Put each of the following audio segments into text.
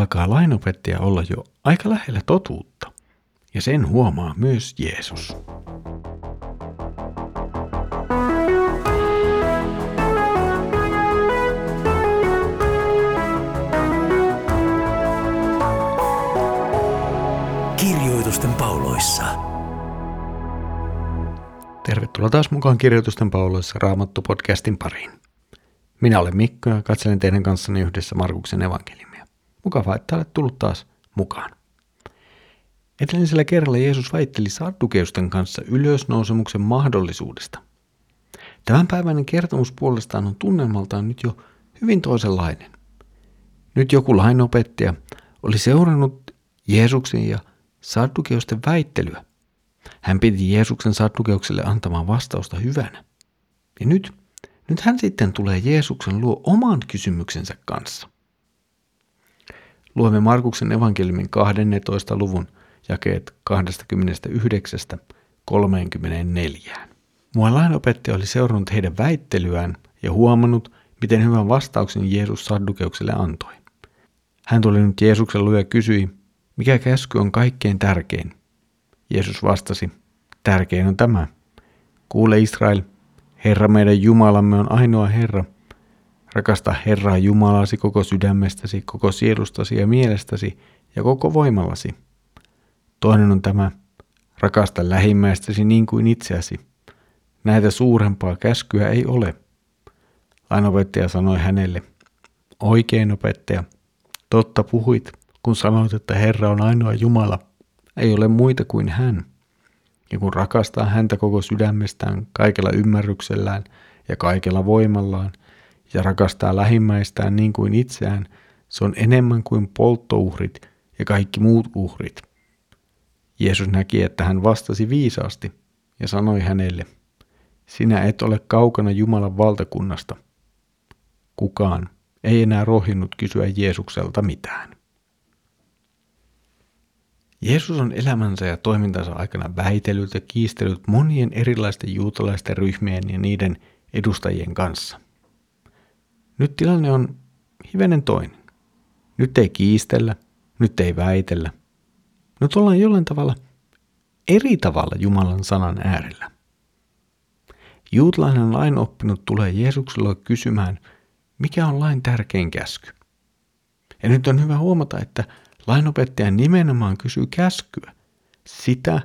alkaa lainopettaja olla jo aika lähellä totuutta. Ja sen huomaa myös Jeesus. Kirjoitusten pauloissa. Tervetuloa taas mukaan Kirjoitusten pauloissa Raamattu-podcastin pariin. Minä olen Mikko ja katselen teidän kanssanne yhdessä Markuksen evankeliumia. Mukavaa, että olet tullut taas mukaan. Edellisellä kerralla Jeesus väitteli saddukeusten kanssa ylösnousemuksen mahdollisuudesta. Tämänpäiväinen kertomus puolestaan on tunnelmaltaan nyt jo hyvin toisenlainen. Nyt joku lainopettaja oli seurannut Jeesuksen ja saddukeusten väittelyä. Hän piti Jeesuksen saddukeukselle antamaan vastausta hyvänä. Ja nyt, nyt hän sitten tulee Jeesuksen luo oman kysymyksensä kanssa. Luemme Markuksen evankeliumin 12. luvun jakeet 29-34. Mua lainopettaja oli seurannut heidän väittelyään ja huomannut, miten hyvän vastauksen Jeesus saddukeukselle antoi. Hän tuli nyt Jeesuksen luo ja kysyi, mikä käsky on kaikkein tärkein? Jeesus vastasi, tärkein on tämä. Kuule Israel, Herra meidän Jumalamme on ainoa Herra. Rakasta Herraa Jumalasi koko sydämestäsi, koko sielustasi ja mielestäsi ja koko voimallasi. Toinen on tämä, rakasta lähimmäistäsi niin kuin itseäsi. Näitä suurempaa käskyä ei ole. Lainopettaja sanoi hänelle, oikein opettaja, totta puhuit, kun sanoit, että Herra on ainoa Jumala, ei ole muita kuin hän. Ja kun rakastaa häntä koko sydämestään, kaikella ymmärryksellään ja kaikella voimallaan, ja rakastaa lähimmäistään niin kuin itseään, se on enemmän kuin polttouhrit ja kaikki muut uhrit. Jeesus näki, että hän vastasi viisaasti ja sanoi hänelle, sinä et ole kaukana Jumalan valtakunnasta. Kukaan ei enää rohinnut kysyä Jeesukselta mitään. Jeesus on elämänsä ja toimintansa aikana väitellyt ja kiistellyt monien erilaisten juutalaisten ryhmien ja niiden edustajien kanssa. Nyt tilanne on hivenen toinen. Nyt ei kiistellä, nyt ei väitellä. Nyt ollaan jollain tavalla eri tavalla Jumalan sanan äärellä. Juutalainen lainoppinut tulee Jeesuksella kysymään, mikä on lain tärkein käsky. Ja nyt on hyvä huomata, että Lainopettaja nimenomaan kysyy käskyä, sitä,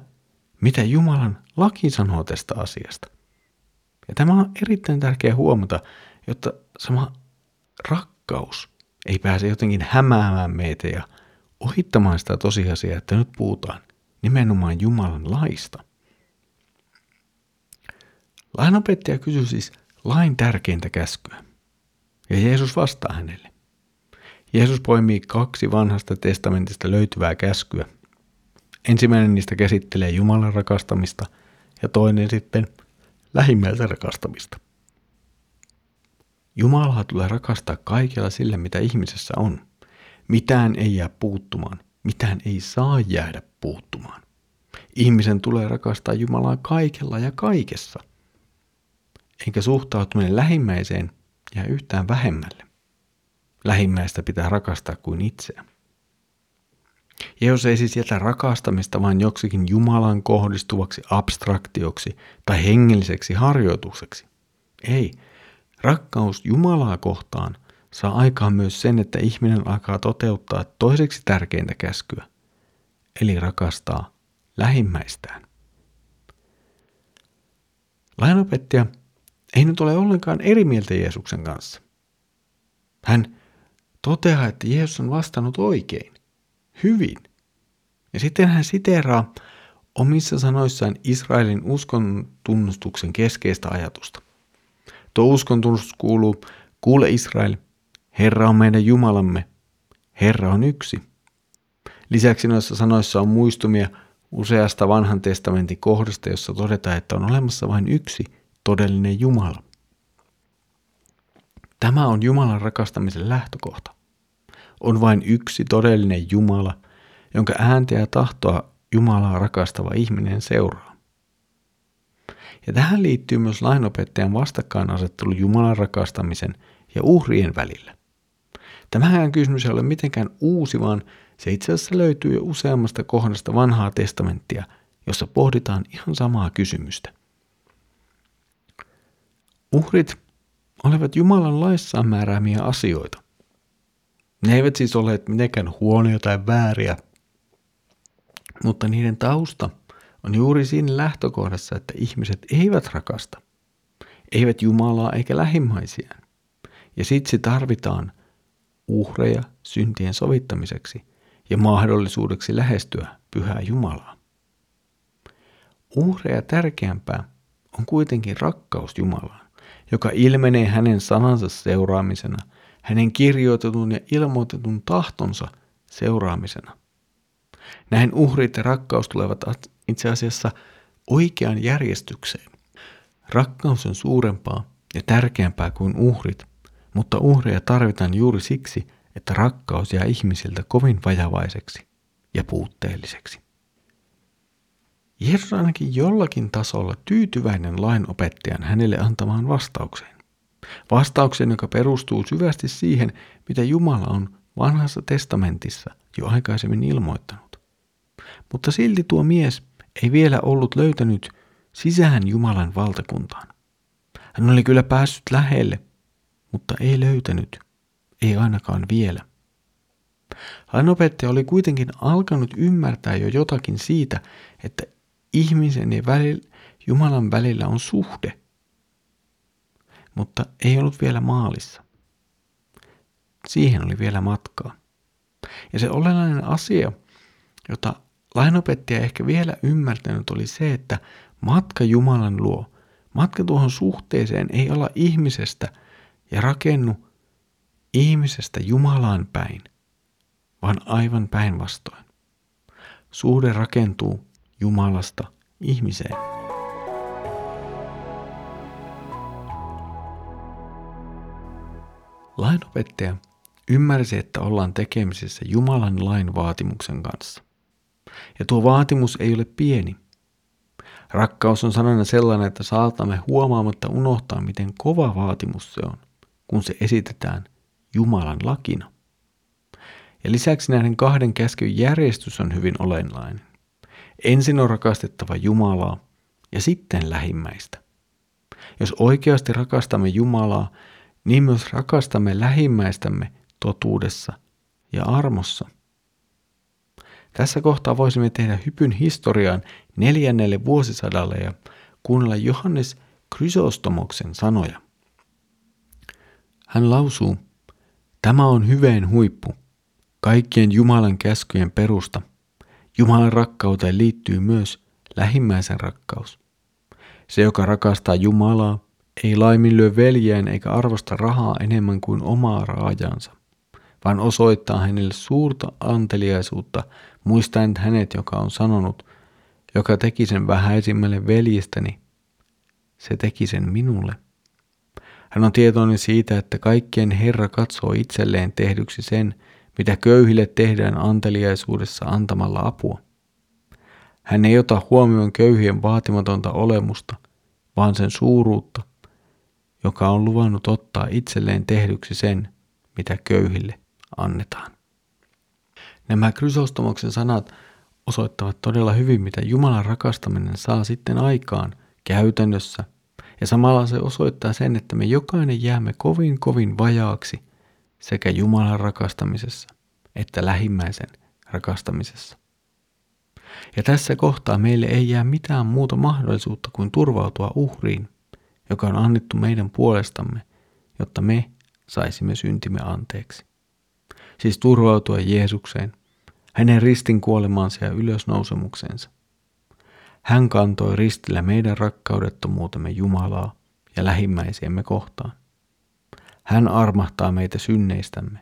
mitä Jumalan laki sanoo tästä asiasta. Ja tämä on erittäin tärkeä huomata, jotta sama rakkaus ei pääse jotenkin hämäämään meitä ja ohittamaan sitä tosiasiaa, että nyt puhutaan nimenomaan Jumalan laista. Lainopettaja kysyy siis lain tärkeintä käskyä. Ja Jeesus vastaa hänelle. Jeesus poimii kaksi vanhasta testamentista löytyvää käskyä. Ensimmäinen niistä käsittelee Jumalan rakastamista ja toinen sitten lähimmäistä rakastamista. Jumalaa tulee rakastaa kaikella sillä, mitä ihmisessä on. Mitään ei jää puuttumaan, mitään ei saa jäädä puuttumaan. Ihmisen tulee rakastaa Jumalaa kaikella ja kaikessa. Eikä suhtautuminen lähimmäiseen jää yhtään vähemmälle. Lähimmäistä pitää rakastaa kuin itseä. jos ei siis jätä rakastamista vain joksikin Jumalan kohdistuvaksi abstraktioksi tai hengelliseksi harjoitukseksi. Ei, rakkaus Jumalaa kohtaan saa aikaan myös sen, että ihminen alkaa toteuttaa toiseksi tärkeintä käskyä, eli rakastaa lähimmäistään. Lainopettaja ei nyt ole ollenkaan eri mieltä Jeesuksen kanssa. Hän toteaa, että Jeesus on vastannut oikein, hyvin. Ja sitten hän siteeraa omissa sanoissaan Israelin uskon tunnustuksen keskeistä ajatusta. Tuo uskon tunnustus kuuluu, kuule Israel, Herra on meidän Jumalamme, Herra on yksi. Lisäksi noissa sanoissa on muistumia useasta vanhan testamentin kohdasta, jossa todetaan, että on olemassa vain yksi todellinen Jumala. Tämä on Jumalan rakastamisen lähtökohta on vain yksi todellinen Jumala, jonka ääntä ja tahtoa Jumalaa rakastava ihminen seuraa. Ja tähän liittyy myös lainopettajan vastakkainasettelu Jumalan rakastamisen ja uhrien välillä. Tämähän kysymys ei ole mitenkään uusi, vaan se itse asiassa löytyy jo useammasta kohdasta vanhaa testamenttia, jossa pohditaan ihan samaa kysymystä. Uhrit olivat Jumalan laissaan määräämiä asioita. Ne eivät siis ole mitenkään huonoja tai vääriä, mutta niiden tausta on juuri siinä lähtökohdassa, että ihmiset eivät rakasta, eivät Jumalaa eikä lähimmäisiään. Ja siksi tarvitaan uhreja syntien sovittamiseksi ja mahdollisuudeksi lähestyä pyhää Jumalaa. Uhreja tärkeämpää on kuitenkin rakkaus Jumalaan, joka ilmenee hänen sanansa seuraamisena, hänen kirjoitetun ja ilmoitetun tahtonsa seuraamisena. Näin uhrit ja rakkaus tulevat itse asiassa oikeaan järjestykseen. Rakkaus on suurempaa ja tärkeämpää kuin uhrit, mutta uhreja tarvitaan juuri siksi, että rakkaus jää ihmisiltä kovin vajavaiseksi ja puutteelliseksi. Jeesus ainakin jollakin tasolla tyytyväinen lainopettajan hänelle antamaan vastaukseen. Vastaukseen, joka perustuu syvästi siihen, mitä Jumala on vanhassa testamentissa jo aikaisemmin ilmoittanut. Mutta silti tuo mies ei vielä ollut löytänyt sisään Jumalan valtakuntaan. Hän oli kyllä päässyt lähelle, mutta ei löytänyt, ei ainakaan vielä. Lainopettaja oli kuitenkin alkanut ymmärtää jo jotakin siitä, että ihmisen ja välillä, Jumalan välillä on suhde, mutta ei ollut vielä maalissa. Siihen oli vielä matkaa. Ja se olennainen asia, jota lainopettaja ehkä vielä ymmärtänyt, oli se, että matka Jumalan luo, matka tuohon suhteeseen ei olla ihmisestä ja rakennu ihmisestä Jumalaan päin, vaan aivan päinvastoin. Suhde rakentuu Jumalasta ihmiseen. Lainopettaja ymmärsi, että ollaan tekemisissä Jumalan lain vaatimuksen kanssa. Ja tuo vaatimus ei ole pieni. Rakkaus on sanana sellainen, että saatamme huomaamatta unohtaa, miten kova vaatimus se on, kun se esitetään Jumalan lakina. Ja lisäksi näiden kahden käskyn järjestys on hyvin olennainen. Ensin on rakastettava Jumalaa ja sitten lähimmäistä. Jos oikeasti rakastamme Jumalaa, niin myös rakastamme lähimmäistämme totuudessa ja armossa. Tässä kohtaa voisimme tehdä hypyn historiaan neljännelle vuosisadalle ja kuunnella Johannes Chrysostomoksen sanoja. Hän lausuu, tämä on hyveen huippu, kaikkien Jumalan käskyjen perusta – Jumalan rakkauteen liittyy myös lähimmäisen rakkaus. Se, joka rakastaa Jumalaa, ei laiminlyö veljään eikä arvosta rahaa enemmän kuin omaa raajansa, vaan osoittaa hänelle suurta anteliaisuutta, muistaen hänet, joka on sanonut, joka teki sen vähäisimmälle veljestäni, se teki sen minulle. Hän on tietoinen siitä, että kaikkien Herra katsoo itselleen tehdyksi sen, mitä köyhille tehdään anteliaisuudessa antamalla apua. Hän ei ota huomioon köyhien vaatimatonta olemusta, vaan sen suuruutta, joka on luvannut ottaa itselleen tehdyksi sen, mitä köyhille annetaan. Nämä Krysostomoksen sanat osoittavat todella hyvin, mitä Jumalan rakastaminen saa sitten aikaan käytännössä, ja samalla se osoittaa sen, että me jokainen jäämme kovin kovin vajaaksi – sekä Jumalan rakastamisessa että lähimmäisen rakastamisessa. Ja tässä kohtaa meille ei jää mitään muuta mahdollisuutta kuin turvautua uhriin, joka on annettu meidän puolestamme, jotta me saisimme syntimme anteeksi. Siis turvautua Jeesukseen, hänen ristin kuolemaansa ja ylösnousemuksensa. Hän kantoi ristillä meidän rakkaudettomuutemme Jumalaa ja lähimmäisiämme kohtaan. Hän armahtaa meitä synneistämme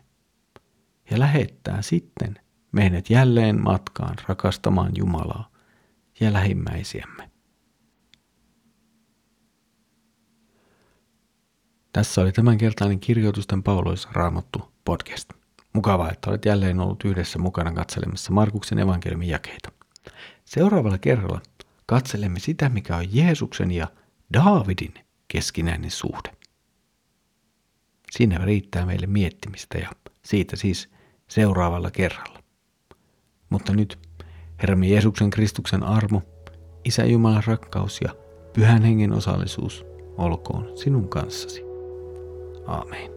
ja lähettää sitten meidät jälleen matkaan rakastamaan Jumalaa ja lähimmäisiämme. Tässä oli tämänkertainen kirjoitusten pauloissa raamattu podcast. Mukavaa, että olet jälleen ollut yhdessä mukana katselemassa Markuksen evankeliumin jakeita. Seuraavalla kerralla katselemme sitä, mikä on Jeesuksen ja Daavidin keskinäinen suhde. Siinä riittää meille miettimistä ja siitä siis seuraavalla kerralla. Mutta nyt Herramme Jeesuksen Kristuksen armo, Isä Jumalan rakkaus ja Pyhän Hengen osallisuus olkoon sinun kanssasi. Aamen.